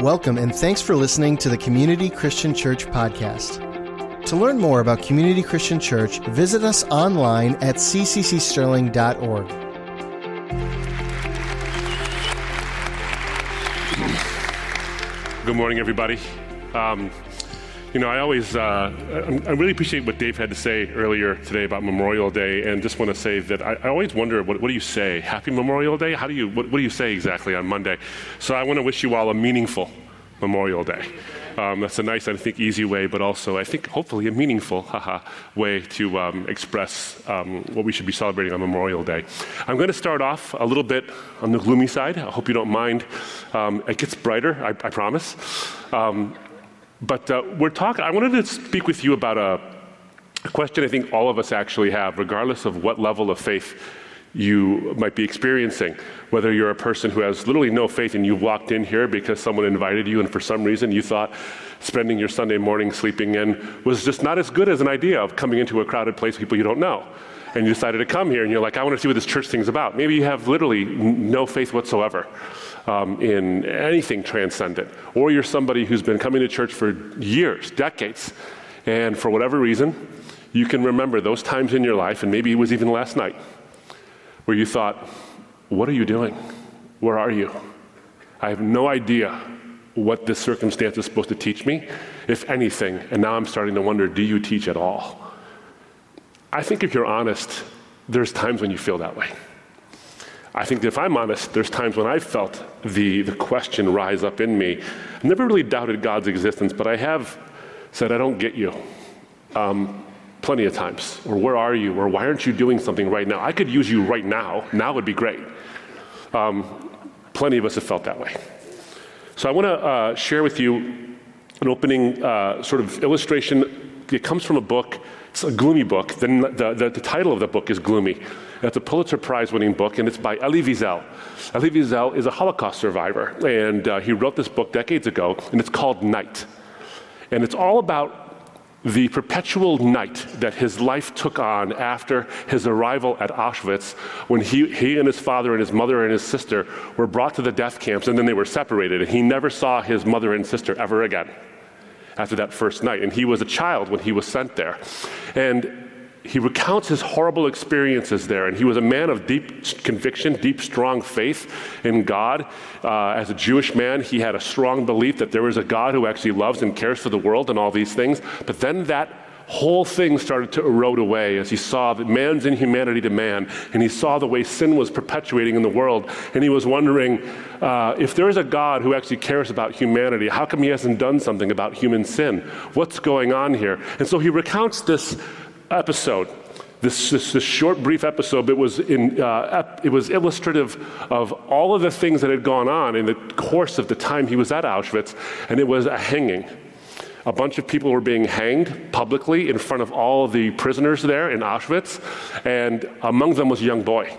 Welcome and thanks for listening to the Community Christian Church podcast. To learn more about Community Christian Church, visit us online at cccsterling.org. Good morning, everybody. Um, you know, I always, uh, I, really appreciate what Dave had to say earlier today about Memorial Day, and just want to say that I, I always wonder, what, what, do you say? Happy Memorial Day? How do you, what, what, do you say exactly on Monday? So I want to wish you all a meaningful Memorial Day. Um, that's a nice, I think, easy way, but also, I think, hopefully, a meaningful haha, way to um, express um, what we should be celebrating on Memorial Day. I'm going to start off a little bit on the gloomy side. I hope you don't mind. Um, it gets brighter, I, I promise. But uh, we're talking, I wanted to speak with you about a, a question I think all of us actually have, regardless of what level of faith you might be experiencing. Whether you're a person who has literally no faith and you walked in here because someone invited you, and for some reason you thought spending your Sunday morning sleeping in was just not as good as an idea of coming into a crowded place with people you don't know. And you decided to come here and you're like, I want to see what this church thing's about. Maybe you have literally no faith whatsoever um, in anything transcendent. Or you're somebody who's been coming to church for years, decades, and for whatever reason, you can remember those times in your life, and maybe it was even last night, where you thought, What are you doing? Where are you? I have no idea what this circumstance is supposed to teach me, if anything, and now I'm starting to wonder do you teach at all? I think if you're honest, there's times when you feel that way. I think if I'm honest, there's times when I've felt the, the question rise up in me. I've never really doubted God's existence, but I have said, I don't get you. Um, plenty of times. Or where are you? Or why aren't you doing something right now? I could use you right now. Now would be great. Um, plenty of us have felt that way. So I want to uh, share with you an opening uh, sort of illustration. It comes from a book. It's a gloomy book. The, the, the, the title of the book is Gloomy. It's a Pulitzer Prize winning book, and it's by Elie Wiesel. Elie Wiesel is a Holocaust survivor, and uh, he wrote this book decades ago, and it's called Night. And it's all about the perpetual night that his life took on after his arrival at Auschwitz, when he, he and his father and his mother and his sister were brought to the death camps and then they were separated, and he never saw his mother and sister ever again after that first night. And he was a child when he was sent there. And he recounts his horrible experiences there, and he was a man of deep conviction, deep, strong faith in God. Uh, as a Jewish man, he had a strong belief that there was a God who actually loves and cares for the world and all these things. But then that whole thing started to erode away as he saw that man's inhumanity to man, and he saw the way sin was perpetuating in the world, and he was wondering uh, if there is a God who actually cares about humanity, how come he hasn't done something about human sin? What's going on here? And so he recounts this episode. This, this, this, short, brief episode, it was, in, uh, it was illustrative of all of the things that had gone on in the course of the time he was at Auschwitz, and it was a hanging. A bunch of people were being hanged publicly in front of all of the prisoners there in Auschwitz, and among them was a young boy.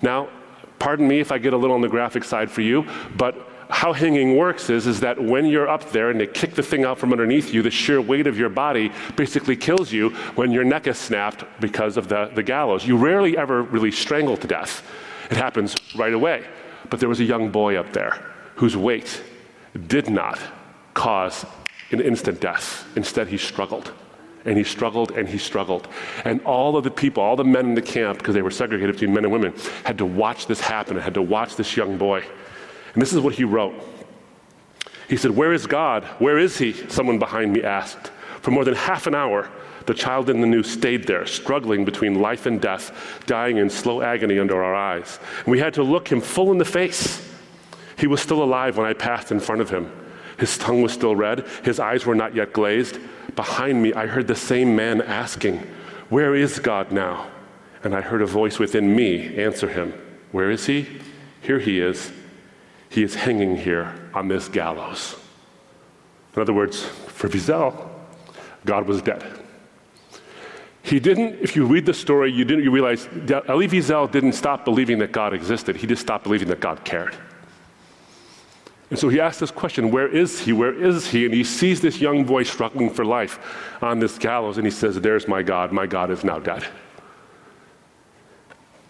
Now, pardon me if I get a little on the graphic side for you, but how hanging works is, is that when you're up there and they kick the thing out from underneath you, the sheer weight of your body basically kills you when your neck is snapped because of the, the gallows. You rarely ever really strangle to death. It happens right away. But there was a young boy up there whose weight did not cause an instant death. Instead, he struggled. And he struggled and he struggled. And all of the people, all the men in the camp, because they were segregated between men and women, had to watch this happen, and had to watch this young boy. And this is what he wrote. He said, Where is God? Where is he? Someone behind me asked. For more than half an hour, the child in the news stayed there, struggling between life and death, dying in slow agony under our eyes. And we had to look him full in the face. He was still alive when I passed in front of him. His tongue was still red, his eyes were not yet glazed. Behind me, I heard the same man asking, Where is God now? And I heard a voice within me answer him, Where is he? Here he is he is hanging here on this gallows. In other words, for Wiesel, God was dead. He didn't, if you read the story, you didn't you realize Elie Wiesel didn't stop believing that God existed. He just stopped believing that God cared. And so he asked this question, where is he? Where is he? And he sees this young boy struggling for life on this gallows, and he says, There's my God. My God is now dead.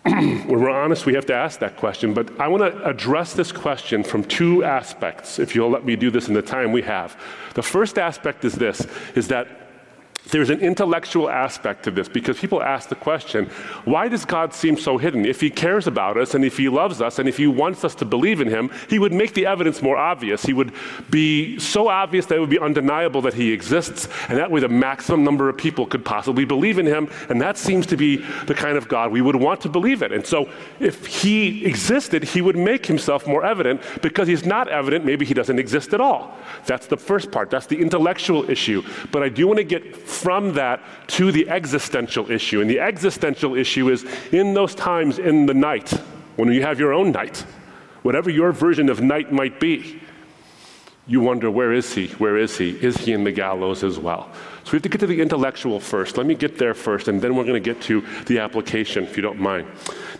when we're honest, we have to ask that question. But I want to address this question from two aspects, if you'll let me do this in the time we have. The first aspect is this is that there's an intellectual aspect to this because people ask the question why does God seem so hidden? If He cares about us and if He loves us and if He wants us to believe in Him, He would make the evidence more obvious. He would be so obvious that it would be undeniable that He exists, and that way the maximum number of people could possibly believe in Him. And that seems to be the kind of God we would want to believe in. And so if He existed, He would make Himself more evident because He's not evident, maybe He doesn't exist at all. That's the first part, that's the intellectual issue. But I do want to get from that to the existential issue. And the existential issue is in those times in the night, when you have your own night, whatever your version of night might be, you wonder, where is he? Where is he? Is he in the gallows as well? So we have to get to the intellectual first. Let me get there first, and then we're going to get to the application, if you don't mind.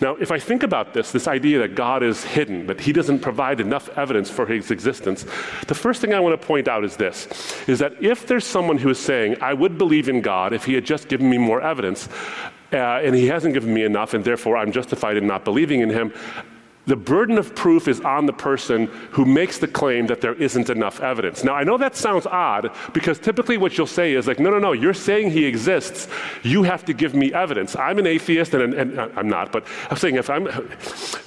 Now, if I think about this, this idea that God is hidden, that he doesn't provide enough evidence for his existence, the first thing I want to point out is this is that if there's someone who is saying, I would believe in God if he had just given me more evidence, uh, and he hasn't given me enough, and therefore I'm justified in not believing in him, the burden of proof is on the person who makes the claim that there isn't enough evidence. Now, I know that sounds odd because typically what you'll say is like, no, no, no, you're saying he exists. You have to give me evidence. I'm an atheist, and, and, and I'm not, but I'm saying if I'm,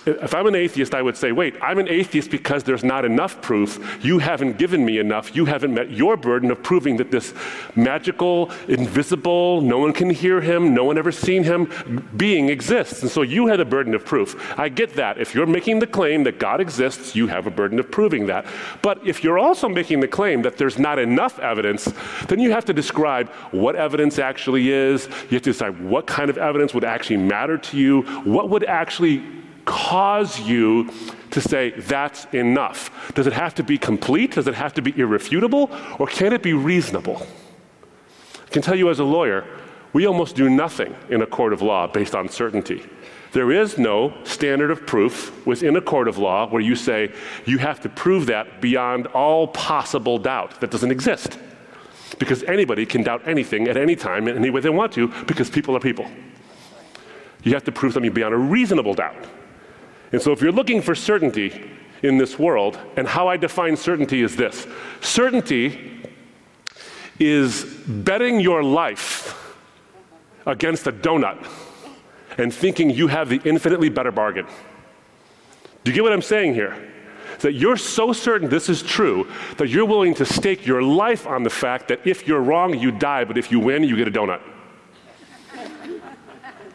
if I'm an atheist, I would say, wait, I'm an atheist because there's not enough proof. You haven't given me enough. You haven't met your burden of proving that this magical, invisible, no one can hear him, no one ever seen him being exists. And so you had a burden of proof. I get that. If you're making the claim that God exists, you have a burden of proving that. But if you're also making the claim that there's not enough evidence, then you have to describe what evidence actually is. You have to decide what kind of evidence would actually matter to you, what would actually cause you to say that's enough? Does it have to be complete? Does it have to be irrefutable? Or can it be reasonable? I can tell you as a lawyer, we almost do nothing in a court of law based on certainty. There is no standard of proof within a court of law where you say you have to prove that beyond all possible doubt. That doesn't exist. Because anybody can doubt anything at any time in any way they want to because people are people. You have to prove something beyond a reasonable doubt. And so if you're looking for certainty in this world, and how I define certainty is this certainty is betting your life against a donut and thinking you have the infinitely better bargain. Do you get what I'm saying here? That you're so certain this is true that you're willing to stake your life on the fact that if you're wrong, you die, but if you win, you get a donut.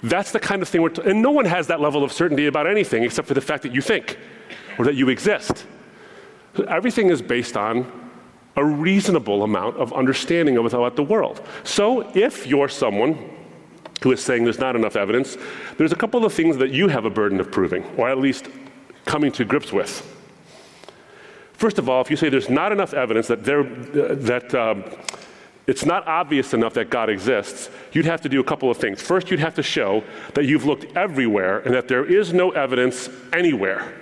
That's the kind of thing we're, t- and no one has that level of certainty about anything except for the fact that you think or that you exist. Everything is based on a reasonable amount of understanding of about the world. So if you're someone who is saying there's not enough evidence, there's a couple of things that you have a burden of proving, or at least coming to grips with. First of all, if you say there's not enough evidence that, there, uh, that um, it's not obvious enough that God exists, you'd have to do a couple of things. First, you'd have to show that you've looked everywhere and that there is no evidence anywhere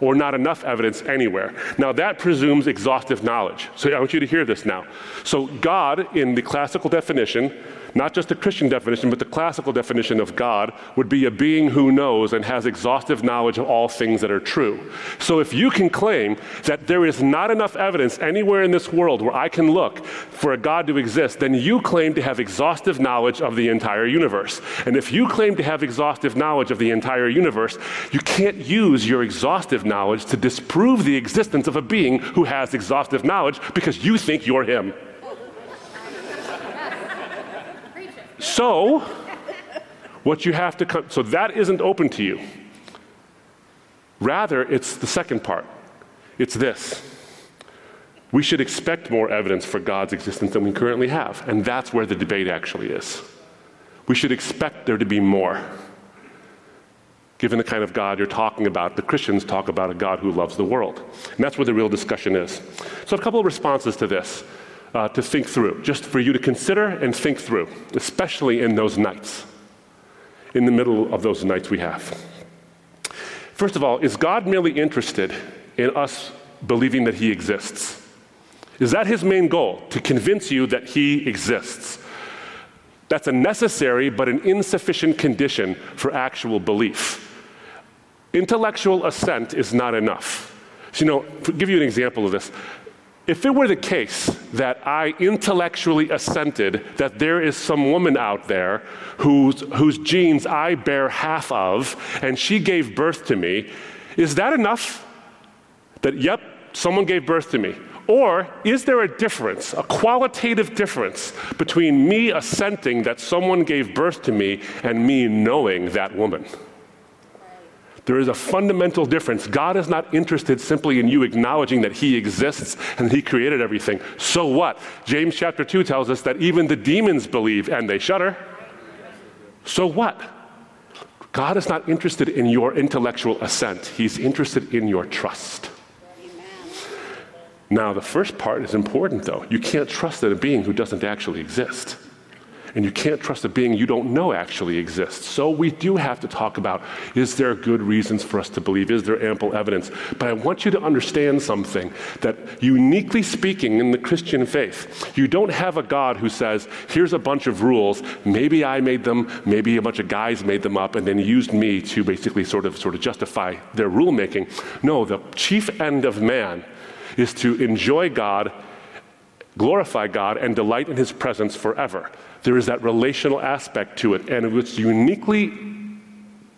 or not enough evidence anywhere. Now, that presumes exhaustive knowledge. So I want you to hear this now. So, God, in the classical definition, not just the Christian definition, but the classical definition of God would be a being who knows and has exhaustive knowledge of all things that are true. So if you can claim that there is not enough evidence anywhere in this world where I can look for a God to exist, then you claim to have exhaustive knowledge of the entire universe. And if you claim to have exhaustive knowledge of the entire universe, you can't use your exhaustive knowledge to disprove the existence of a being who has exhaustive knowledge because you think you're him. So, what you have to come, so that isn't open to you. Rather, it's the second part. It's this. We should expect more evidence for God's existence than we currently have. And that's where the debate actually is. We should expect there to be more. Given the kind of God you're talking about, the Christians talk about a God who loves the world. And that's where the real discussion is. So, a couple of responses to this uh, to think through, just for you to consider and think through, especially in those nights, in the middle of those nights we have. First of all, is God merely interested in us believing that He exists? Is that His main goal, to convince you that He exists? That's a necessary but an insufficient condition for actual belief. Intellectual assent is not enough. So, you know, give you an example of this, if it were the case that I intellectually assented that there is some woman out there whose, whose genes I bear half of, and she gave birth to me, is that enough? That, yep, someone gave birth to me. Or is there a difference, a qualitative difference, between me assenting that someone gave birth to me and me knowing that woman? There is a fundamental difference. God is not interested simply in you acknowledging that He exists and He created everything. So what? James chapter 2 tells us that even the demons believe and they shudder. So what? God is not interested in your intellectual assent, He's interested in your trust. Now, the first part is important, though. You can't trust in a being who doesn't actually exist. And you can't trust a being you don't know actually exists. So we do have to talk about is there good reasons for us to believe? Is there ample evidence? But I want you to understand something that uniquely speaking in the Christian faith, you don't have a God who says, here's a bunch of rules, maybe I made them, maybe a bunch of guys made them up and then used me to basically sort of sort of justify their rulemaking. No, the chief end of man is to enjoy God, glorify God, and delight in his presence forever. There is that relational aspect to it, and what's uniquely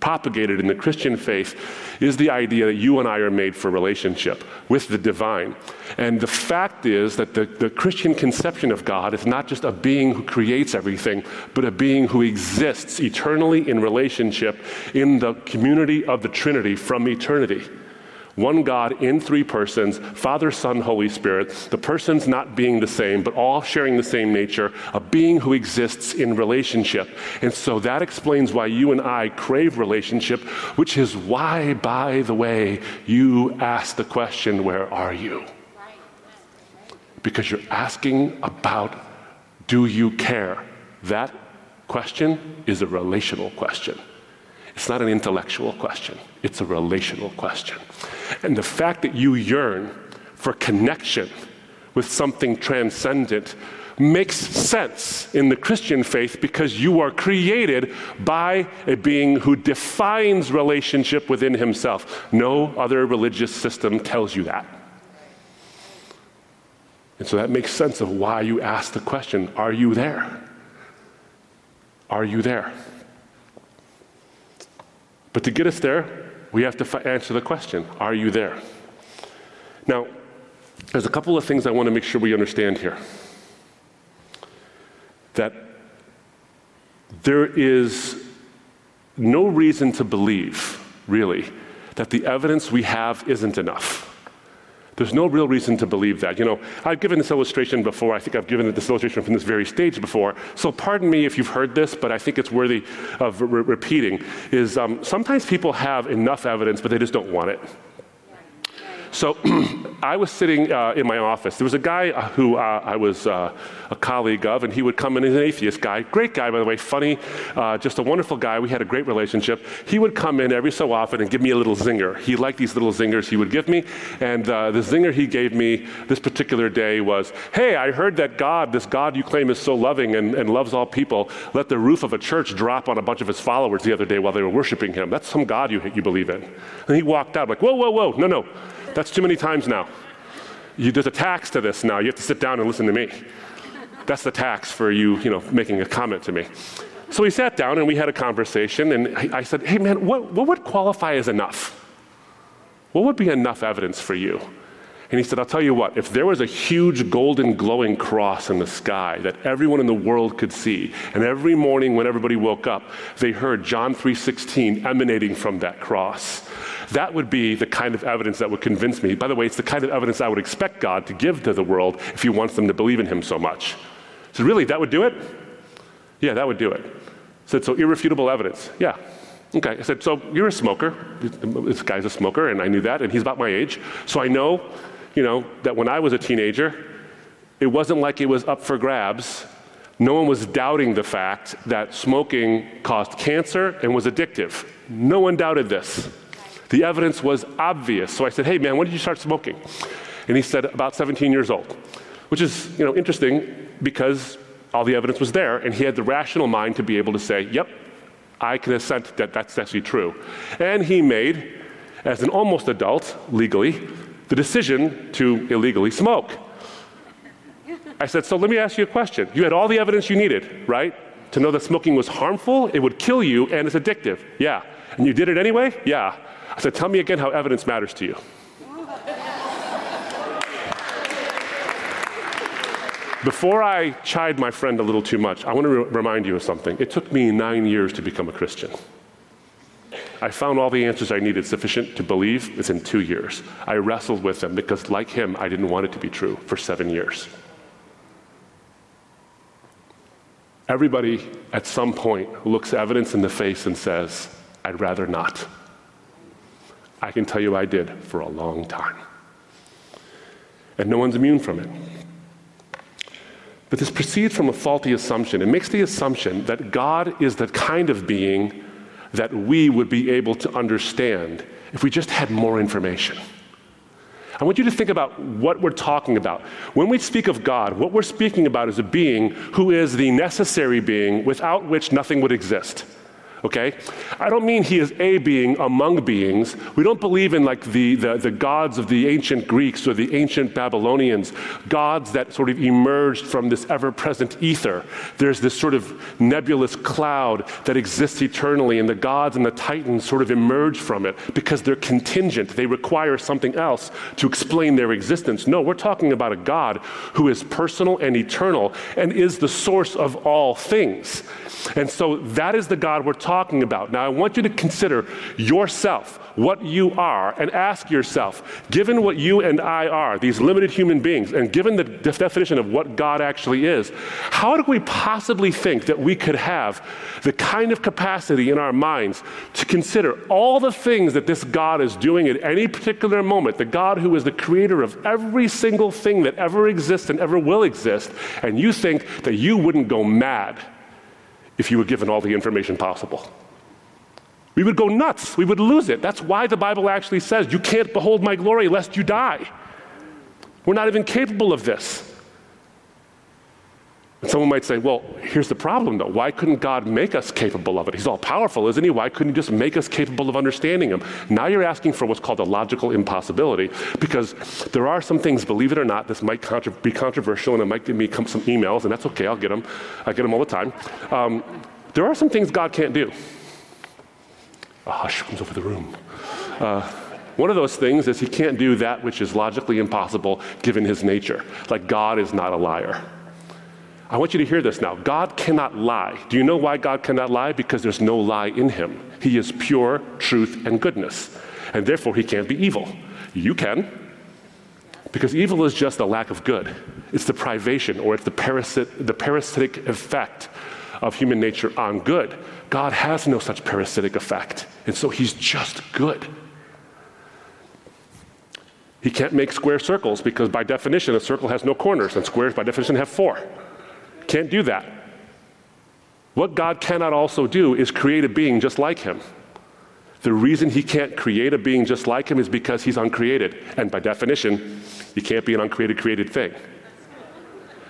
propagated in the Christian faith is the idea that you and I are made for relationship with the divine. And the fact is that the, the Christian conception of God is not just a being who creates everything, but a being who exists eternally in relationship in the community of the Trinity from eternity one God in three persons, Father, Son, Holy Spirit, the persons not being the same, but all sharing the same nature, a being who exists in relationship. And so that explains why you and I crave relationship, which is why, by the way, you ask the question, Where are you? Because you're asking about, Do you care? That question is a relational question. It's not an intellectual question, it's a relational question. And the fact that you yearn for connection with something transcendent makes sense in the Christian faith because you are created by a being who defines relationship within himself. No other religious system tells you that. And so that makes sense of why you ask the question Are you there? Are you there? But to get us there, we have to f- answer the question Are you there? Now, there's a couple of things I want to make sure we understand here. That there is no reason to believe, really, that the evidence we have isn't enough. There's no real reason to believe that. You know, I've given this illustration before. I think I've given this illustration from this very stage before. So pardon me if you've heard this, but I think it's worthy of re- repeating. Is um, sometimes people have enough evidence, but they just don't want it. So I was sitting uh, in my office. There was a guy uh, who uh, I was uh, a colleague of, and he would come in. He's an atheist guy, great guy, by the way, funny, uh, just a wonderful guy. We had a great relationship. He would come in every so often and give me a little zinger. He liked these little zingers he would give me, and uh, the zinger he gave me this particular day was, "Hey, I heard that God, this God you claim is so loving and, and loves all people, let the roof of a church drop on a bunch of his followers the other day while they were worshiping him. That's some God you you believe in." And he walked out like, "Whoa, whoa, whoa, no, no." That's too many times now. You, there's a tax to this now. You have to sit down and listen to me. That's the tax for you, you know, making a comment to me. So we sat down and we had a conversation, and I said, Hey, man, what, what would qualify as enough? What would be enough evidence for you? And he said, I'll tell you what, if there was a huge golden glowing cross in the sky that everyone in the world could see, and every morning when everybody woke up, they heard John 3:16 emanating from that cross, that would be the kind of evidence that would convince me. By the way, it's the kind of evidence I would expect God to give to the world if he wants them to believe in him so much. So really, that would do it? Yeah, that would do it. Said, so irrefutable evidence. Yeah, Okay, I said, so you're a smoker. This guy's a smoker, and I knew that, and he's about my age. So I know you know, that when I was a teenager, it wasn't like it was up for grabs. No one was doubting the fact that smoking caused cancer and was addictive. No one doubted this. The evidence was obvious. So I said, hey, man, when did you start smoking? And he said, about 17 years old, which is, you know, interesting because All the evidence was there, and he had the rational mind to be able to say, Yep, I can assent that that's actually true. And he made, as an almost adult, legally, the decision to illegally smoke. I said, So let me ask you a question. You had all the evidence you needed, right? To know that smoking was harmful, it would kill you, and it's addictive. Yeah. And you did it anyway? Yeah. I said, Tell me again how evidence matters to you. Before I chide my friend a little too much, I want to re- remind you of something. It took me nine years to become a Christian. I found all the answers I needed sufficient to believe within two years. I wrestled with them because, like him, I didn't want it to be true for seven years. Everybody at some point looks evidence in the face and says, I'd rather not. I can tell you I did for a long time. And no one's immune from it. But this proceeds from a faulty assumption. It makes the assumption that God is the kind of being that we would be able to understand if we just had more information. I want you to think about what we're talking about. When we speak of God, what we're speaking about is a being who is the necessary being without which nothing would exist okay? I don't mean he is a being among beings. We don't believe in like the, the, the, gods of the ancient Greeks or the ancient Babylonians, gods that sort of emerged from this ever present ether. There's this sort of nebulous cloud that exists eternally, and the gods and the titans sort of emerge from it because they're contingent. They require something else to explain their existence. No, we're talking about a God who is personal and eternal and is the source of all things. And so that is the God we're talking about. Now, I want you to consider yourself, what you are, and ask yourself, given what you and I are, these limited human beings, and given the definition of what God actually is, how do we possibly think that we could have the kind of capacity in our minds to consider all the things that this God is doing at any particular moment, the God who is the creator of every single thing that ever exists and ever will exist, and you think that you wouldn't go mad? If you were given all the information possible. We would go nuts. We would lose it. That's why the Bible actually says, You can't behold my glory lest you die. We're not even capable of this. And someone might say, well, here's the problem though. Why couldn't God make us capable of it? He's all powerful, isn't he? Why couldn't he just make us capable of understanding him? Now you're asking for what's called a logical impossibility because there are some things, believe it or not, this might contra- be controversial and it might give me some emails, and that's okay, I'll get them. I get them all the time. Um, there are some things God can't do. A hush comes over the room. Uh, one of those things is he can't do that which is logically impossible given his nature. Like God is not a liar. I want you to hear this now. God cannot lie. Do you know why God cannot lie? Because there's no lie in him. He is pure truth and goodness, and therefore he can't be evil. You can. Because evil is just a lack of good. It's the privation or it's the, parasit- the parasitic effect of human nature on good. God has no such parasitic effect, and so he's just good. He can't make square circles because, by definition, a circle has no corners, and squares, by definition, have four. Can't do that. What God cannot also do is create a being just like him. The reason he can't create a being just like him is because he's uncreated. And by definition, you can't be an uncreated, created thing.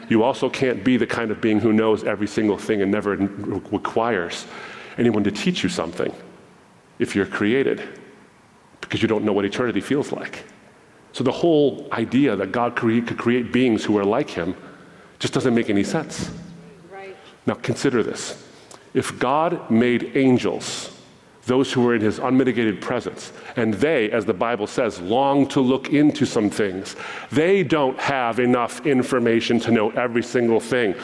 You also can't be the kind of being who knows every single thing and never requires anyone to teach you something if you're created, because you don't know what eternity feels like. So the whole idea that God could create beings who are like him just doesn't make any sense. Right. Now consider this. If God made angels, those who were in his unmitigated presence, and they, as the Bible says, long to look into some things, they don't have enough information to know every single thing.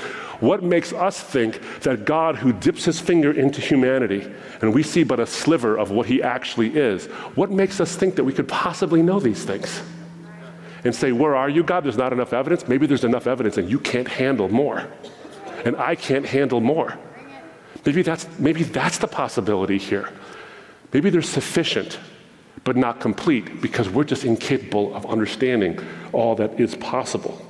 What makes us think that God, who dips his finger into humanity, and we see but a sliver of what he actually is, what makes us think that we could possibly know these things? And say, Where are you, God? There's not enough evidence. Maybe there's enough evidence and you can't handle more. And I can't handle more. Maybe that's, maybe that's the possibility here. Maybe there's sufficient, but not complete, because we're just incapable of understanding all that is possible.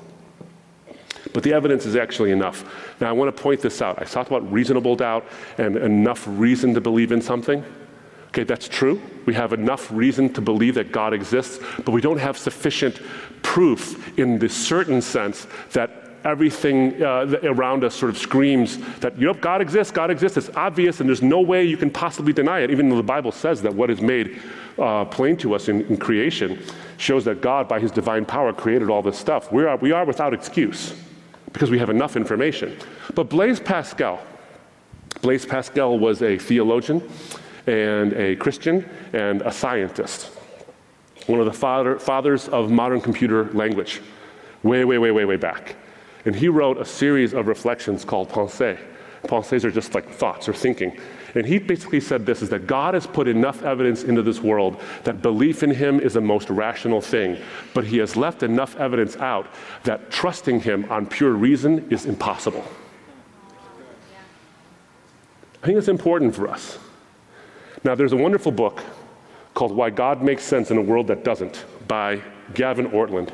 But the evidence is actually enough. Now, I want to point this out. I talked about reasonable doubt and enough reason to believe in something. Okay, that's true. We have enough reason to believe that God exists, but we don't have sufficient proof in the certain sense that everything uh, around us sort of screams that, you know, God exists, God exists. It's obvious, and there's no way you can possibly deny it, even though the Bible says that what is made uh, plain to us in, in, creation shows that God, by his divine power, created all this stuff. We are, we are without excuse because we have enough information. But Blaise Pascal, Blaise Pascal was a theologian and a Christian and a scientist, one of the father, fathers of modern computer language, way, way, way, way, way back. And he wrote a series of reflections called Pensées. Pensées are just like thoughts or thinking. And he basically said this is that God has put enough evidence into this world that belief in him is the most rational thing, but he has left enough evidence out that trusting him on pure reason is impossible. I think it's important for us. Now, there's a wonderful book called Why God Makes Sense in a World That Doesn't by Gavin Ortlund.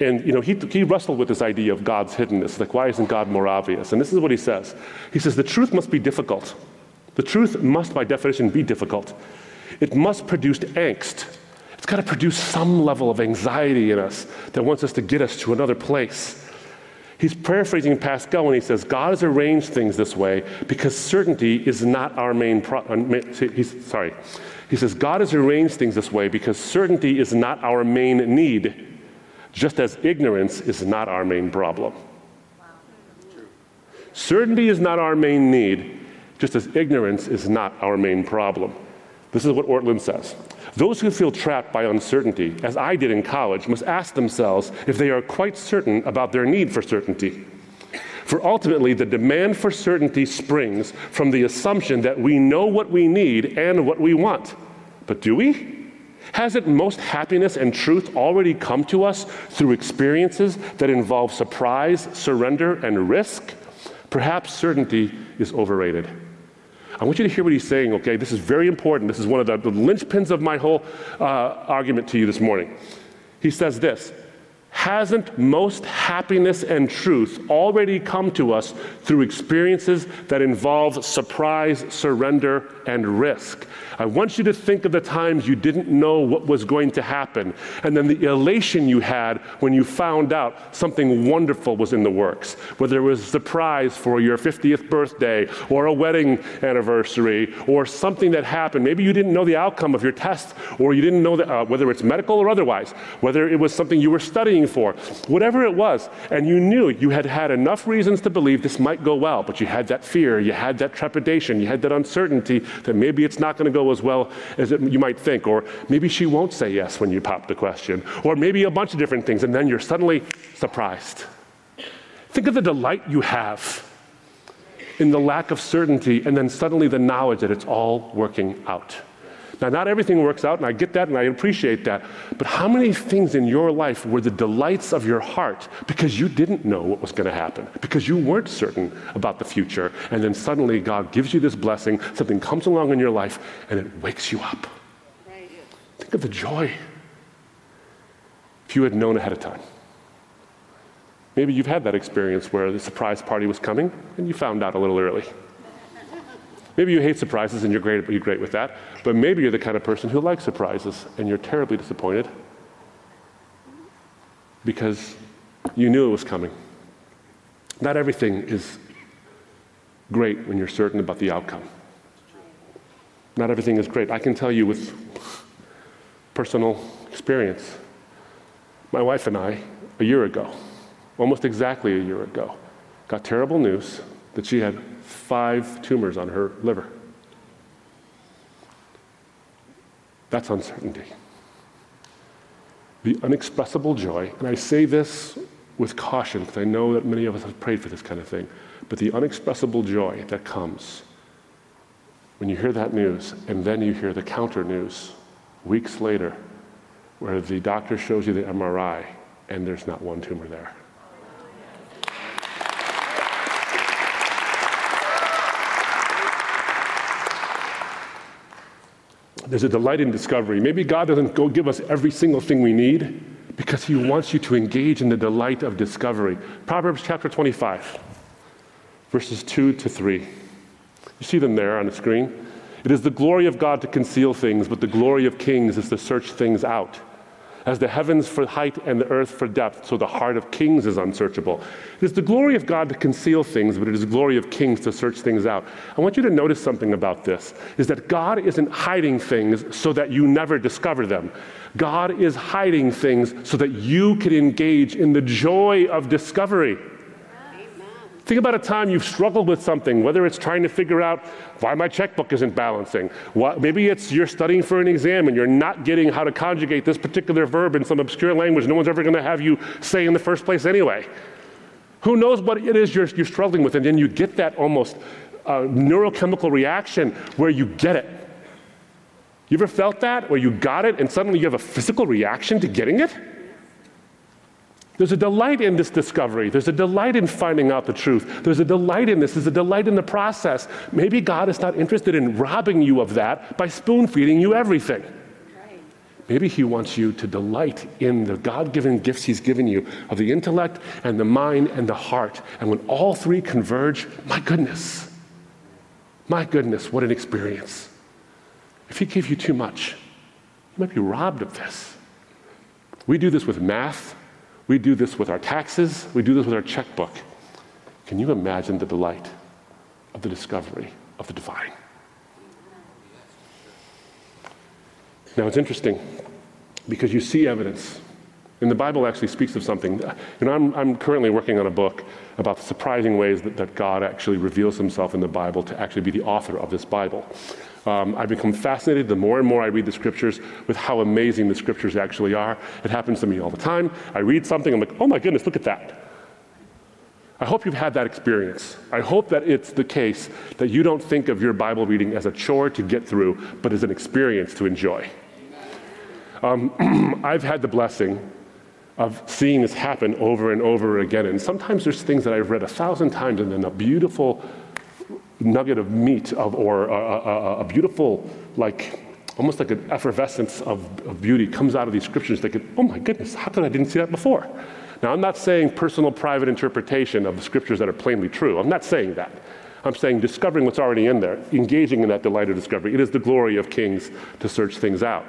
And you know, he, he wrestled with this idea of God's hiddenness. Like, why isn't God more obvious? And this is what he says. He says, the truth must be difficult. The truth must, by definition, be difficult. It must produce angst. It's got to produce some level of anxiety in us that wants us to get us to another place. He's paraphrasing Pascal when he says, God has arranged things this way because certainty is not our main problem. Uh, sorry. He says, God has arranged things this way because certainty is not our main need, just as ignorance is not our main problem. Wow. Certainty is not our main need, just as ignorance is not our main problem. This is what Ortlund says. Those who feel trapped by uncertainty, as I did in college, must ask themselves if they are quite certain about their need for certainty. For ultimately, the demand for certainty springs from the assumption that we know what we need and what we want. But do we? Hasn't most happiness and truth already come to us through experiences that involve surprise, surrender, and risk? Perhaps certainty is overrated. I want you to hear what he's saying, okay? This is very important. This is one of the, the linchpins of my whole uh, argument to you this morning. He says this Hasn't most happiness and truth already come to us through experiences that involve surprise, surrender, and risk? I want you to think of the times you didn't know what was going to happen, and then the elation you had when you found out something wonderful was in the works. Whether it was a surprise for your 50th birthday, or a wedding anniversary, or something that happened. Maybe you didn't know the outcome of your test, or you didn't know uh, whether it's medical or otherwise, whether it was something you were studying for, whatever it was, and you knew you had had enough reasons to believe this might go well, but you had that fear, you had that trepidation, you had that uncertainty that maybe it's not going to go as well as it, you might think. Or maybe she won't say yes when you pop the question. Or maybe a bunch of different things, and then you're suddenly surprised. Think of the delight you have in the lack of certainty, and then suddenly the knowledge that it's all working out. Now, not everything works out, and I get that and I appreciate that. But how many things in your life were the delights of your heart because you didn't know what was going to happen, because you weren't certain about the future, and then suddenly God gives you this blessing, something comes along in your life, and it wakes you up? Right. Think of the joy if you had known ahead of time. Maybe you've had that experience where the surprise party was coming and you found out a little early. Maybe you hate surprises and you're great, you're great with that, but maybe you're the kind of person who likes surprises and you're terribly disappointed because you knew it was coming. Not everything is great when you're certain about the outcome. Not everything is great. I can tell you with personal experience. My wife and I, a year ago, almost exactly a year ago, got terrible news that she had five tumors on her liver. That's uncertainty. The unexpressible joy, and I say this with caution because I know that many of us have prayed for this kind of thing, but the unexpressible joy that comes when you hear that news and then you hear the counter news weeks later where the doctor shows you the MRI and there's not one tumor there. There's a delight in discovery. Maybe God doesn't go give us every single thing we need because He wants you to engage in the delight of discovery. Proverbs chapter 25, verses 2 to 3. You see them there on the screen. It is the glory of God to conceal things, but the glory of kings is to search things out. As the heavens for height and the earth for depth, so the heart of kings is unsearchable. It is the glory of God to conceal things, but it is the glory of kings to search things out. I want you to notice something about this is that God isn't hiding things so that you never discover them. God is hiding things so that you can engage in the joy of discovery. Think about a time you've struggled with something, whether it's trying to figure out why my checkbook isn't balancing. What, maybe it's you're studying for an exam and you're not getting how to conjugate this particular verb in some obscure language no one's ever going to have you say in the first place anyway. Who knows what it is you're, you're struggling with? And then you get that almost uh, neurochemical reaction where you get it. You ever felt that? Where you got it and suddenly you have a physical reaction to getting it? There's a delight in this discovery. There's a delight in finding out the truth. There's a delight in this. There's a delight in the process. Maybe God is not interested in robbing you of that by spoon feeding you everything. Maybe He wants you to delight in the God given gifts He's given you of the intellect and the mind and the heart. And when all three converge, my goodness, my goodness, what an experience. If He gave you too much, you might be robbed of this. We do this with math we do this with our taxes, we do this with our checkbook. Can you imagine the delight of the discovery of the divine? Now it's interesting because you see evidence. And the Bible actually speaks of something. Know, I'm, I'm currently working on a book about the surprising ways that, that God actually reveals himself in the Bible to actually be the author of this Bible. Um, I've become fascinated the more and more I read the scriptures with how amazing the scriptures actually are. It happens to me all the time. I read something, I'm like, oh my goodness, look at that. I hope you've had that experience. I hope that it's the case that you don't think of your Bible reading as a chore to get through, but as an experience to enjoy. Um, I've had the blessing of seeing this happen over and over again. And sometimes there's things that I've read a thousand times, and then a beautiful nugget of meat of, or a, a, a beautiful, like, almost like an effervescence of, of, beauty comes out of these scriptures that could, oh my goodness, how come I didn't see that before? Now, I'm not saying personal, private interpretation of the scriptures that are plainly true. I'm not saying that. I'm saying discovering what's already in there, engaging in that delight of discovery. It is the glory of kings to search things out.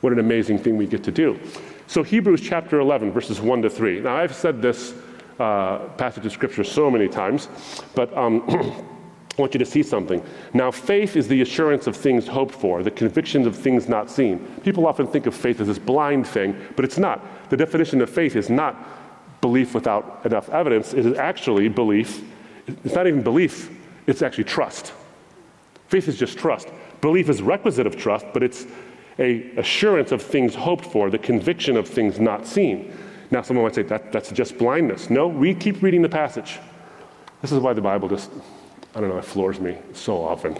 What an amazing thing we get to do. So, Hebrews chapter 11, verses 1 to 3. Now, I've said this uh, passage of scripture so many times, but. Um, I want you to see something. Now, faith is the assurance of things hoped for, the convictions of things not seen. People often think of faith as this blind thing, but it's not. The definition of faith is not belief without enough evidence, it is actually belief. It's not even belief, it's actually trust. Faith is just trust. Belief is requisite of trust, but it's a assurance of things hoped for, the conviction of things not seen. Now, someone might say that, that's just blindness. No, we keep reading the passage. This is why the Bible just I don't know, it floors me so often.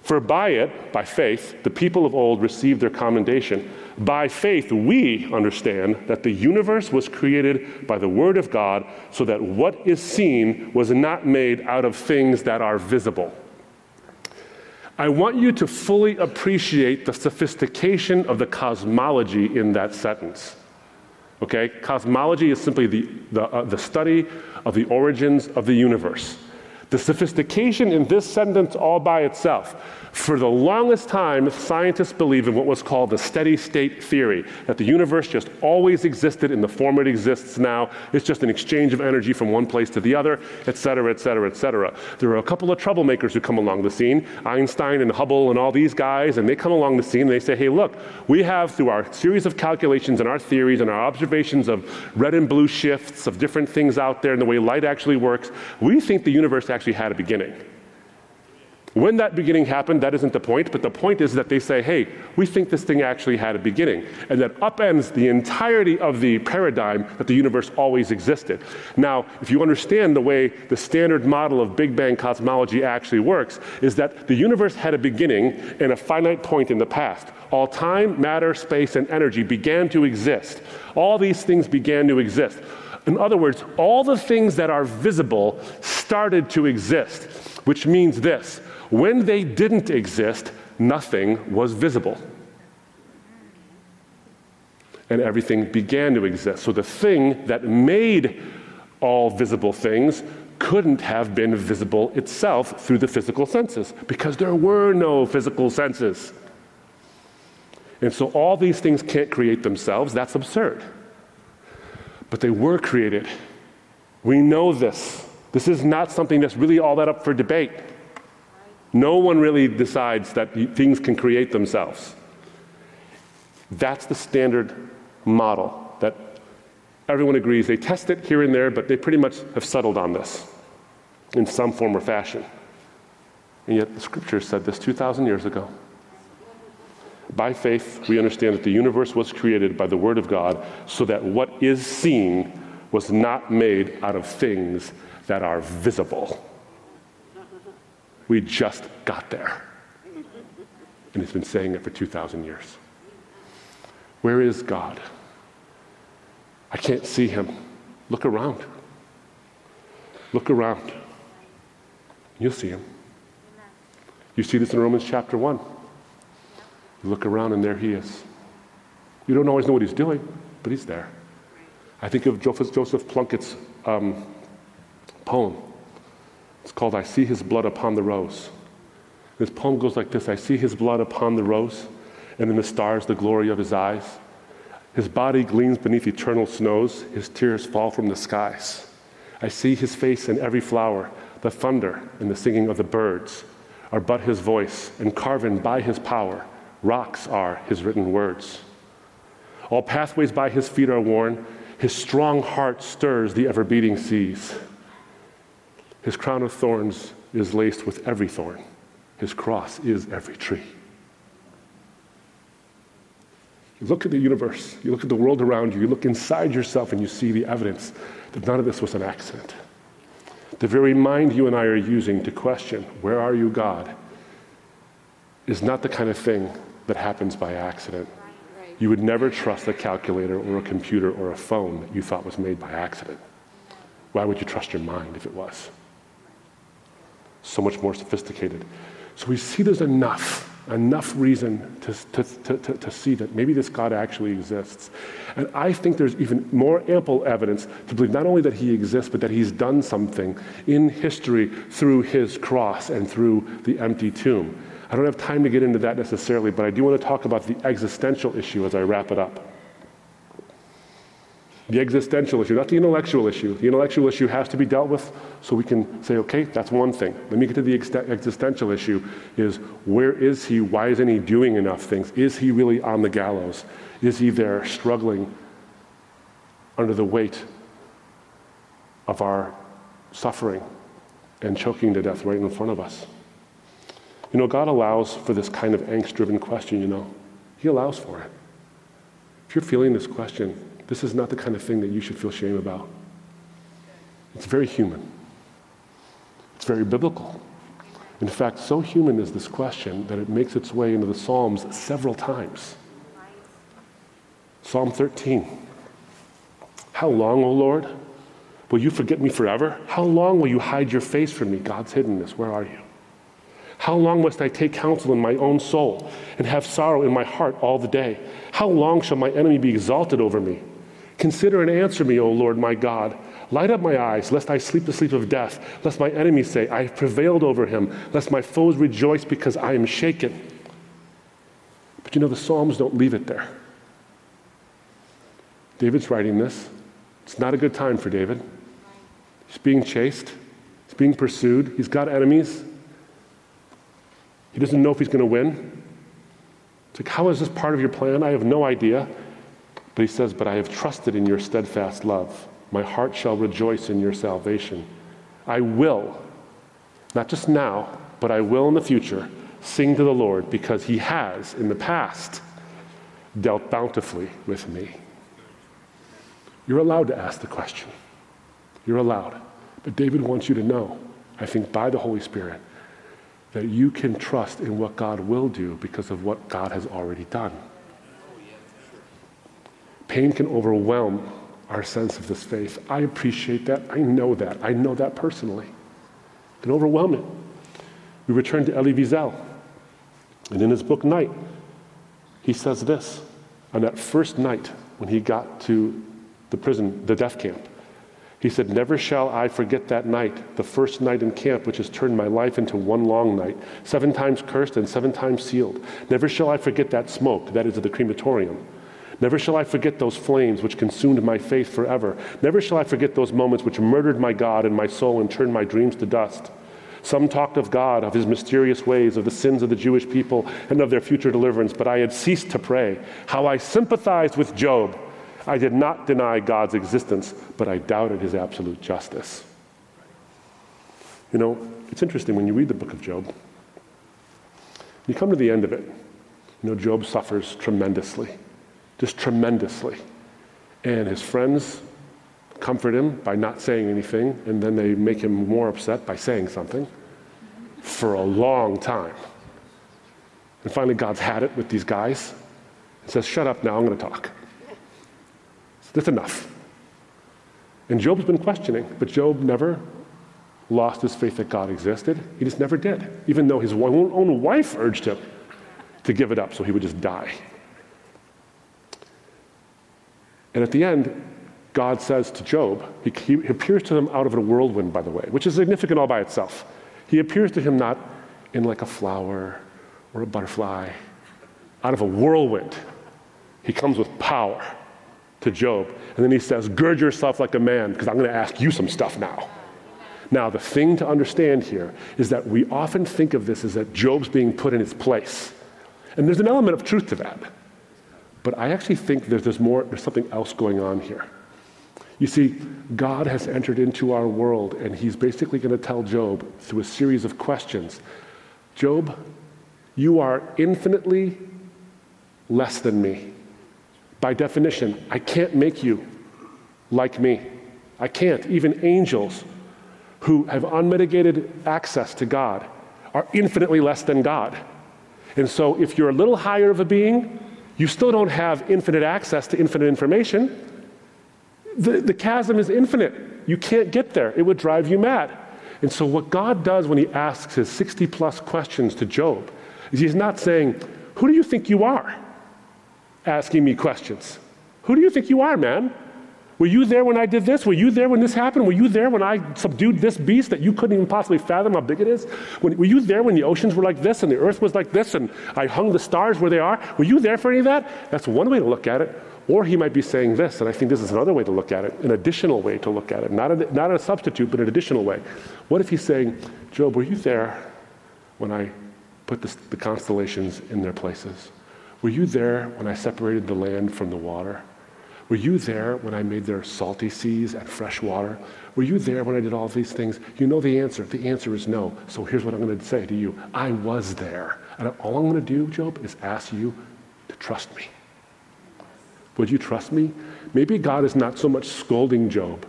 For by it, by faith, the people of old received their commendation. By faith, we understand that the universe was created by the Word of God, so that what is seen was not made out of things that are visible. I want you to fully appreciate the sophistication of the cosmology in that sentence. Okay? Cosmology is simply the, the, uh, the study of the origins of the universe. The sophistication in this sentence all by itself. For the longest time, scientists believed in what was called the steady state theory that the universe just always existed in the form it exists now. It's just an exchange of energy from one place to the other, et cetera, et cetera, et cetera. There are a couple of troublemakers who come along the scene Einstein and Hubble and all these guys, and they come along the scene and they say, hey, look, we have through our series of calculations and our theories and our observations of red and blue shifts of different things out there and the way light actually works, we think the universe actually had a beginning. When that beginning happened, that isn't the point, but the point is that they say, hey, we think this thing actually had a beginning. And that upends the entirety of the paradigm that the universe always existed. Now, if you understand the way the standard model of Big Bang cosmology actually works, is that the universe had a beginning and a finite point in the past. All time, matter, space, and energy began to exist. All these things began to exist. In other words, all the things that are visible started to exist, which means this when they didn't exist, nothing was visible. And everything began to exist. So the thing that made all visible things couldn't have been visible itself through the physical senses because there were no physical senses. And so all these things can't create themselves. That's absurd. But they were created. We know this. This is not something that's really all that up for debate. No one really decides that things can create themselves. That's the standard model that everyone agrees. They test it here and there, but they pretty much have settled on this in some form or fashion. And yet the scripture said this 2,000 years ago. By faith, we understand that the universe was created by the Word of God so that what is seen was not made out of things that are visible. We just got there. And he's been saying it for 2,000 years. Where is God? I can't see him. Look around. Look around. You'll see him. You see this in Romans chapter 1. You look around and there he is. You don't always know what he's doing, but he's there. I think of Joseph Plunkett's um, poem. It's called I See His Blood Upon the Rose. This poem goes like this I see His blood upon the rose, and in the stars the glory of His eyes. His body gleams beneath eternal snows, His tears fall from the skies. I see His face in every flower, the thunder and the singing of the birds are but His voice, and carven by His power, rocks are His written words. All pathways by His feet are worn, His strong heart stirs the ever beating seas. His crown of thorns is laced with every thorn. His cross is every tree. You look at the universe, you look at the world around you, you look inside yourself, and you see the evidence that none of this was an accident. The very mind you and I are using to question, Where are you, God? is not the kind of thing that happens by accident. You would never trust a calculator or a computer or a phone that you thought was made by accident. Why would you trust your mind if it was? So much more sophisticated. So we see there's enough, enough reason to, to, to, to, see that maybe this God actually exists. And I think there's even more ample evidence to believe not only that he exists, but that he's done something in history through his cross and through the empty tomb. I don't have time to get into that necessarily, but I do want to talk about the existential issue as I wrap it up. The existential issue, not the intellectual issue. The intellectual issue has to be dealt with so we can say, okay, that's one thing. Let me get to the ex- existential issue is where is he? Why isn't he doing enough things? Is he really on the gallows? Is he there struggling under the weight of our suffering and choking to death right in front of us? You know, God allows for this kind of angst driven question, you know. He allows for it. If you're feeling this question, this is not the kind of thing that you should feel shame about. It's very human, it's very biblical. In fact, so human is this question that it makes its way into the Psalms several times. Psalm 13 How long, O Lord? Will you forget me forever? How long will you hide your face from me? God's hiddenness, where are you? How long must I take counsel in my own soul and have sorrow in my heart all the day? How long shall my enemy be exalted over me? Consider and answer me, O Lord my God. Light up my eyes, lest I sleep the sleep of death, lest my enemies say, I have prevailed over him, lest my foes rejoice because I am shaken. But you know, the Psalms don't leave it there. David's writing this. It's not a good time for David. He's being chased, he's being pursued, he's got enemies. He doesn't know if he's going to win. It's like, how is this part of your plan? I have no idea. But he says, But I have trusted in your steadfast love. My heart shall rejoice in your salvation. I will, not just now, but I will in the future, sing to the Lord because he has, in the past, dealt bountifully with me. You're allowed to ask the question. You're allowed. But David wants you to know, I think by the Holy Spirit, that you can trust in what God will do because of what God has already done. Pain can overwhelm our sense of this faith. I appreciate that. I know that. I know that personally. It can overwhelm it. We return to Elie Wiesel. And in his book, Night, he says this on that first night when he got to the prison, the death camp. He said, Never shall I forget that night, the first night in camp, which has turned my life into one long night, seven times cursed and seven times sealed. Never shall I forget that smoke, that is, of the crematorium. Never shall I forget those flames which consumed my faith forever. Never shall I forget those moments which murdered my God and my soul and turned my dreams to dust. Some talked of God, of his mysterious ways, of the sins of the Jewish people, and of their future deliverance, but I had ceased to pray. How I sympathized with Job I did not deny God's existence, but I doubted his absolute justice. You know, it's interesting when you read the book of Job, you come to the end of it. You know, Job suffers tremendously, just tremendously. And his friends comfort him by not saying anything, and then they make him more upset by saying something for a long time. And finally, God's had it with these guys and says, Shut up now, I'm going to talk. That's enough. And Job's been questioning, but Job never lost his faith that God existed. He just never did, even though his own wife urged him to give it up so he would just die. And at the end, God says to Job, he, he, appears to him out of a whirlwind, by the way, which is significant all by itself. He appears to him not in like a flower or a butterfly, out of a whirlwind. He comes with power to Job. And then he says, Gird yourself like a man, because I'm going to ask you some stuff now. Now, the thing to understand here is that we often think of this as that Job's being put in his place. And there's an element of truth to that. But I actually think there's, more, there's something else going on here. You see, God has entered into our world, and he's basically going to tell Job through a series of questions Job, you are infinitely less than me. By definition, I can't make you like me. I can't. Even angels who have unmitigated access to God are infinitely less than God. And so, if you're a little higher of a being, you still don't have infinite access to infinite information. The, the chasm is infinite. You can't get there. It would drive you mad. And so, what God does when He asks His 60 plus questions to Job is He's not saying, Who do you think you are? asking me questions. Who do you think you are, man? Were you there when I did this? Were you there when this happened? Were you there when I subdued this beast that you couldn't even possibly fathom how big it is? When, were you there when the oceans were like this and the earth was like this and I hung the stars where they are? Were you there for any of that? That's one way to look at it. Or he might be saying this, and I think this is another way to look at it, an additional way to look at it. Not a, not a substitute, but an additional way. What if he's saying, Job, were you there when I put the, the constellations in their places? Were you there when I separated the land from the water? Were you there when I made their salty seas and fresh water? Were you there when I did all these things? You know the answer. The answer is no. So here's what I'm going to say to you I was there. And all I'm going to do, Job, is ask you to trust me. Would you trust me? Maybe God is not so much scolding Job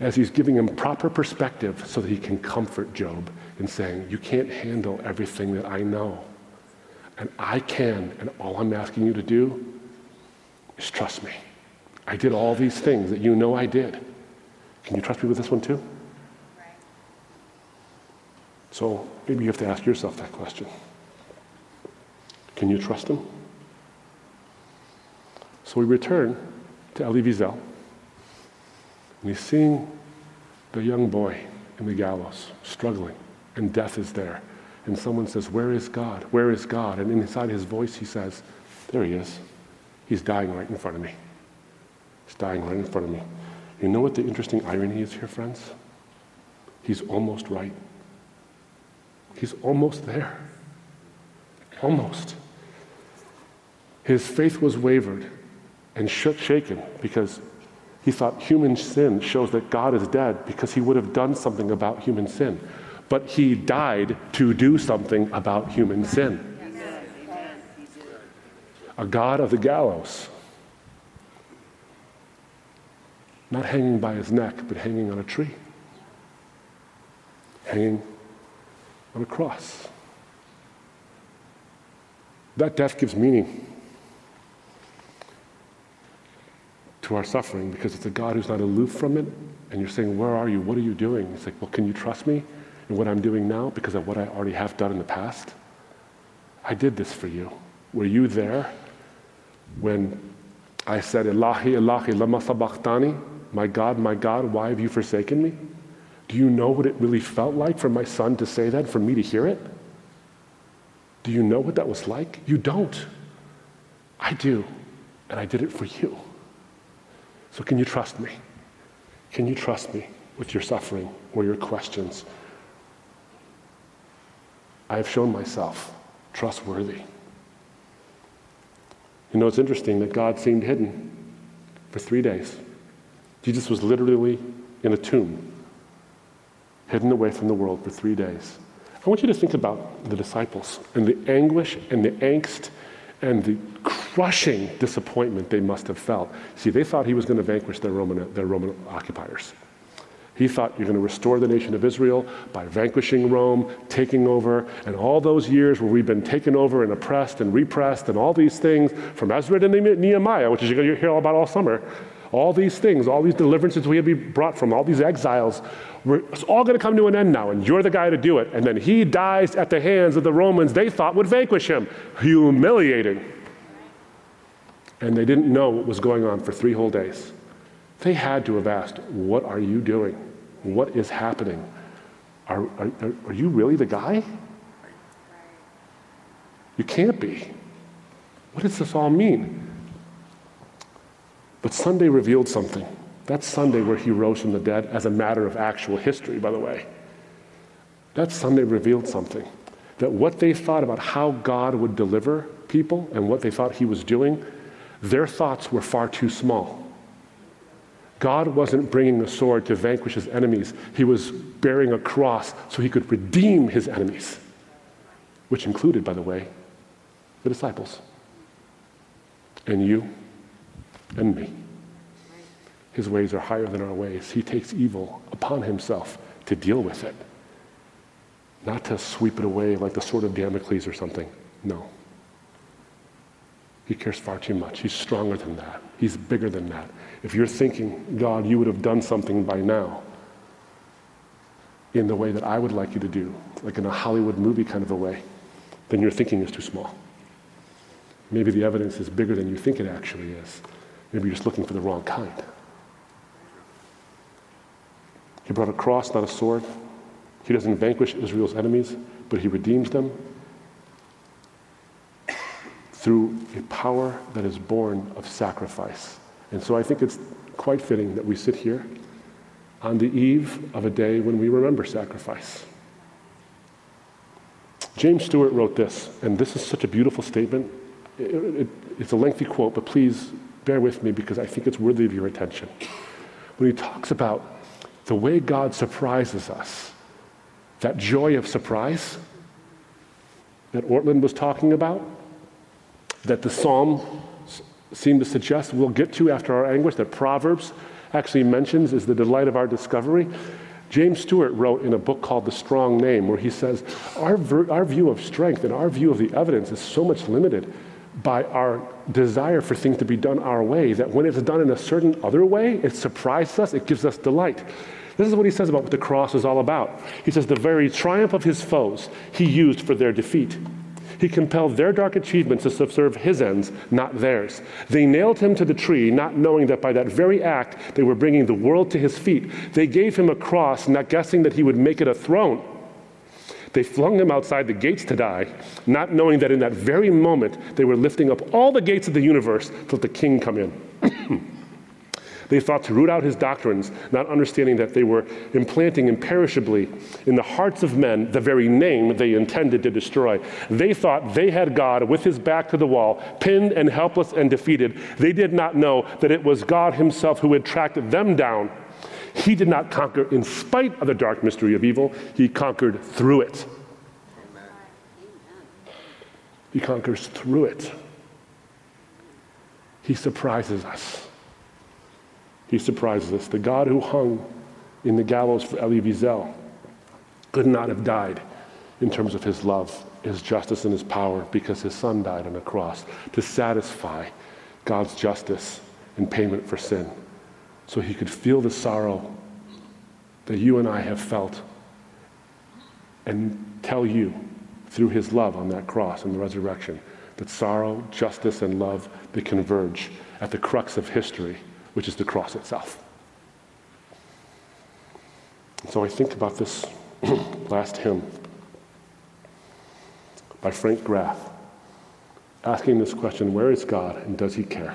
as he's giving him proper perspective so that he can comfort Job in saying, You can't handle everything that I know. And I can, and all I'm asking you to do is trust me. I did all these things that you know I did. Can you trust me with this one too? So maybe you have to ask yourself that question. Can you trust him? So we return to Elie Wiesel. And he's seeing the young boy in the gallows struggling, and death is there and someone says, Where is God? Where is God? And inside his voice, he says, There he is. He's dying right in front of me. He's dying right in front of me. You know what the interesting irony is here, friends? He's almost right. He's almost there. Almost. His faith was wavered and shook, shaken because he thought human sin shows that God is dead because he would have done something about human sin but he died to do something about human sin. A God of the gallows. Not hanging by his neck, but hanging on a tree. Hanging on a cross. That death gives meaning to our suffering because it's a God who's not aloof from it. And you're saying, Where are you? What are you doing? He's like, Well, can you trust me? in what I'm doing now because of what I already have done in the past? I did this for you. Were you there when I said, Ilahi, Ilahi, lama sabachthani? My God, my God, why have you forsaken me? Do you know what it really felt like for my son to say that, for me to hear it? Do you know what that was like? You don't. I do, and I did it for you. So, can you trust me? Can you trust me with your suffering or your questions? I have shown myself trustworthy. You know, it's interesting that God seemed hidden for three days. Jesus was literally in a tomb, hidden away from the world for three days. I want you to think about the disciples and the anguish and the angst and the crushing disappointment they must have felt. See, they thought he was going to vanquish their Roman, their Roman occupiers. He thought you're going to restore the nation of Israel by vanquishing Rome, taking over, and all those years where we've been taken over and oppressed and repressed, and all these things from Ezra to Nehemiah, which is you're going to hear all about all summer. All these things, all these deliverances we had to be brought from, all these exiles, it's all going to come to an end now, and you're the guy to do it. And then he dies at the hands of the Romans they thought would vanquish him. Humiliating. And they didn't know what was going on for three whole days. They had to have asked, What are you doing? What is happening? Are, are, are you really the guy? You can't be. What does this all mean? But Sunday revealed something. That Sunday where he rose from the dead, as a matter of actual history, by the way. That Sunday revealed something. That what they thought about how God would deliver people and what they thought he was doing, their thoughts were far too small. God wasn't bringing a sword to vanquish his enemies, he was bearing a cross so he could redeem his enemies, which included, by the way, the disciples, and you and me. His ways are higher than our ways. He takes evil upon himself to deal with it, not to sweep it away like the sword of Damocles or something. No. He cares far too much. He's stronger than that. He's bigger than that. If you're thinking, God, you would have done something by now in the way that I would like you to do, like in a Hollywood movie kind of a way, then your thinking is too small. Maybe the evidence is bigger than you think it actually is. Maybe you're just looking for the wrong kind. He brought a cross, not a sword. He doesn't vanquish Israel's enemies, but he redeems them through a power that is born of sacrifice. And so I think it's quite fitting that we sit here on the eve of a day when we remember sacrifice. James Stewart wrote this, and this is such a beautiful statement. It, it, it's a lengthy quote, but please bear with me because I think it's worthy of your attention. When he talks about the way God surprises us, that joy of surprise that Ortlund was talking about, that the psalm seem to suggest we'll get to after our anguish, that Proverbs actually mentions is the delight of our discovery. James Stewart wrote in a book called The Strong Name, where he says, our, ver- our view of strength and our view of the evidence is so much limited by our desire for things to be done our way that when it's done in a certain other way, it surprises us, it gives us delight. This is what he says about what the cross is all about. He says, The very triumph of his foes he used for their defeat. He compelled their dark achievements to subserve his ends, not theirs. They nailed him to the tree, not knowing that by that very act they were bringing the world to his feet. They gave him a cross, not guessing that he would make it a throne. They flung him outside the gates to die, not knowing that in that very moment they were lifting up all the gates of the universe to let the king come in. They thought to root out his doctrines, not understanding that they were implanting imperishably in the hearts of men the very name they intended to destroy. They thought they had God with his back to the wall, pinned and helpless and defeated. They did not know that it was God himself who had tracked them down. He did not conquer in spite of the dark mystery of evil, he conquered through it. He conquers through it. He surprises us. He surprises us. The God who hung in the gallows for Elie Wiesel could not have died in terms of his love, his justice, and his power because his son died on a cross to satisfy God's justice and payment for sin. So he could feel the sorrow that you and I have felt and tell you through his love on that cross and the resurrection that sorrow, justice, and love they converge at the crux of history which is the cross itself. So I think about this last hymn by Frank Graeff, asking this question Where is God and does he care?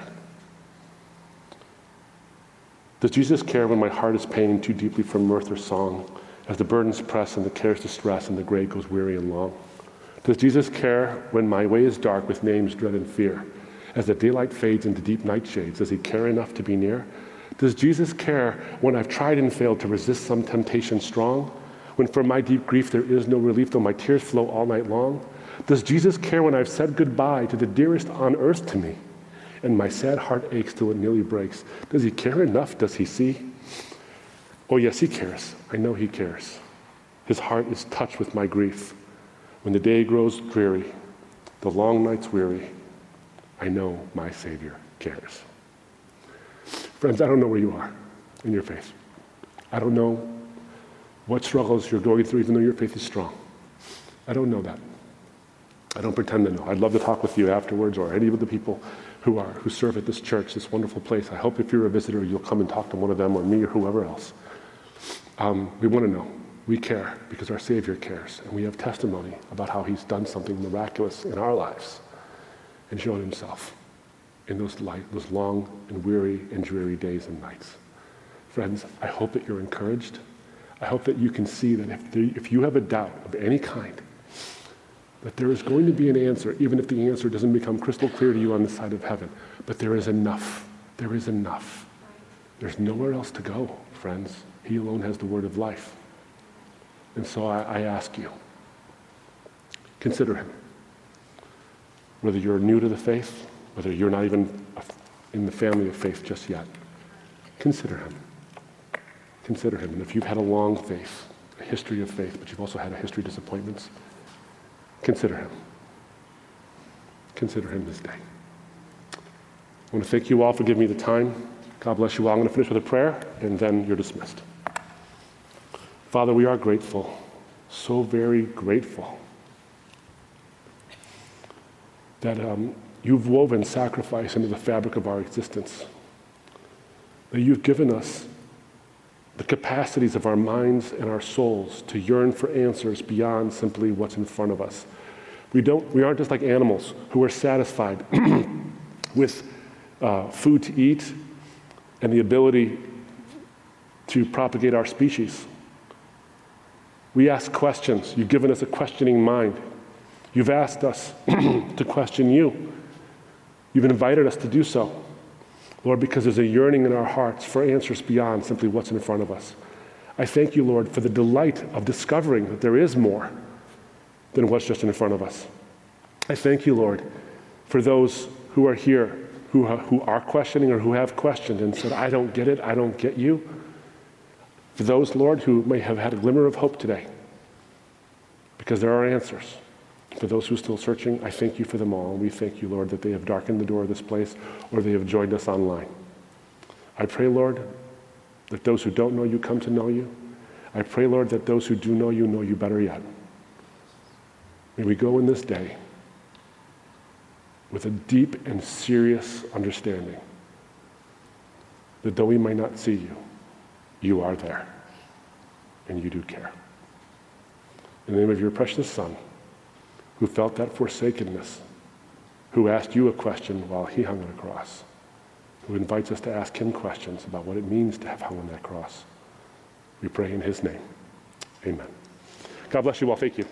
Does Jesus care when my heart is pained too deeply for mirth or song, as the burdens press and the cares distress and the grave goes weary and long? Does Jesus care when my way is dark with names, dread, and fear? As the daylight fades into deep nightshades, does he care enough to be near? Does Jesus care when I've tried and failed to resist some temptation strong? When from my deep grief there is no relief, though my tears flow all night long? Does Jesus care when I've said goodbye to the dearest on earth to me? And my sad heart aches till it nearly breaks. Does he care enough? Does he see? Oh, yes, he cares. I know he cares. His heart is touched with my grief. When the day grows dreary, the long nights weary, I know my Savior cares. Friends, I don't know where you are in your faith. I don't know what struggles you're going through, even though your faith is strong. I don't know that. I don't pretend to know. I'd love to talk with you afterwards or any of the people who are who serve at this church, this wonderful place. I hope if you're a visitor, you'll come and talk to one of them or me or whoever else. Um, we want to know. We care because our Savior cares, and we have testimony about how He's done something miraculous in our lives and shown Himself in those, light, those long and weary and dreary days and nights. Friends, I hope that you're encouraged. I hope that you can see that if, there, if you have a doubt of any kind, that there is going to be an answer, even if the answer doesn't become crystal clear to you on the side of heaven. But there is enough. There is enough. There's nowhere else to go, friends. He alone has the word of life. And so I, I ask you, consider him. Whether you're new to the faith, whether you're not even in the family of faith just yet, consider him. Consider him. And if you've had a long faith, a history of faith, but you've also had a history of disappointments, consider him. Consider him this day. I want to thank you all for giving me the time. God bless you all. I'm going to finish with a prayer, and then you're dismissed. Father, we are grateful, so very grateful that um, you've woven sacrifice into the fabric of our existence, that you've given us the capacities of our minds and our souls to yearn for answers beyond simply what's in front of us. We, don't, we aren't just like animals who are satisfied with uh, food to eat and the ability to propagate our species. We ask questions. You've given us a questioning mind. You've asked us to question you. You've invited us to do so. Lord, because there's a yearning in our hearts for answers beyond simply what's in front of us. I thank you, Lord, for the delight of discovering that there is more than what's just in front of us. I thank you, Lord, for those who are here who, who are questioning or who have questioned and said, I don't get it, I don't get you. For those, Lord, who may have had a glimmer of hope today, because there are answers. For those who are still searching, I thank you for them all. We thank you, Lord, that they have darkened the door of this place or they have joined us online. I pray, Lord, that those who don't know you come to know you. I pray, Lord, that those who do know you know you better yet. May we go in this day with a deep and serious understanding that though we may not see you, you are there and you do care. In the name of your precious Son, who felt that forsakenness, who asked you a question while he hung on a cross, who invites us to ask him questions about what it means to have hung on that cross. We pray in his name. Amen. God bless you all. Thank you.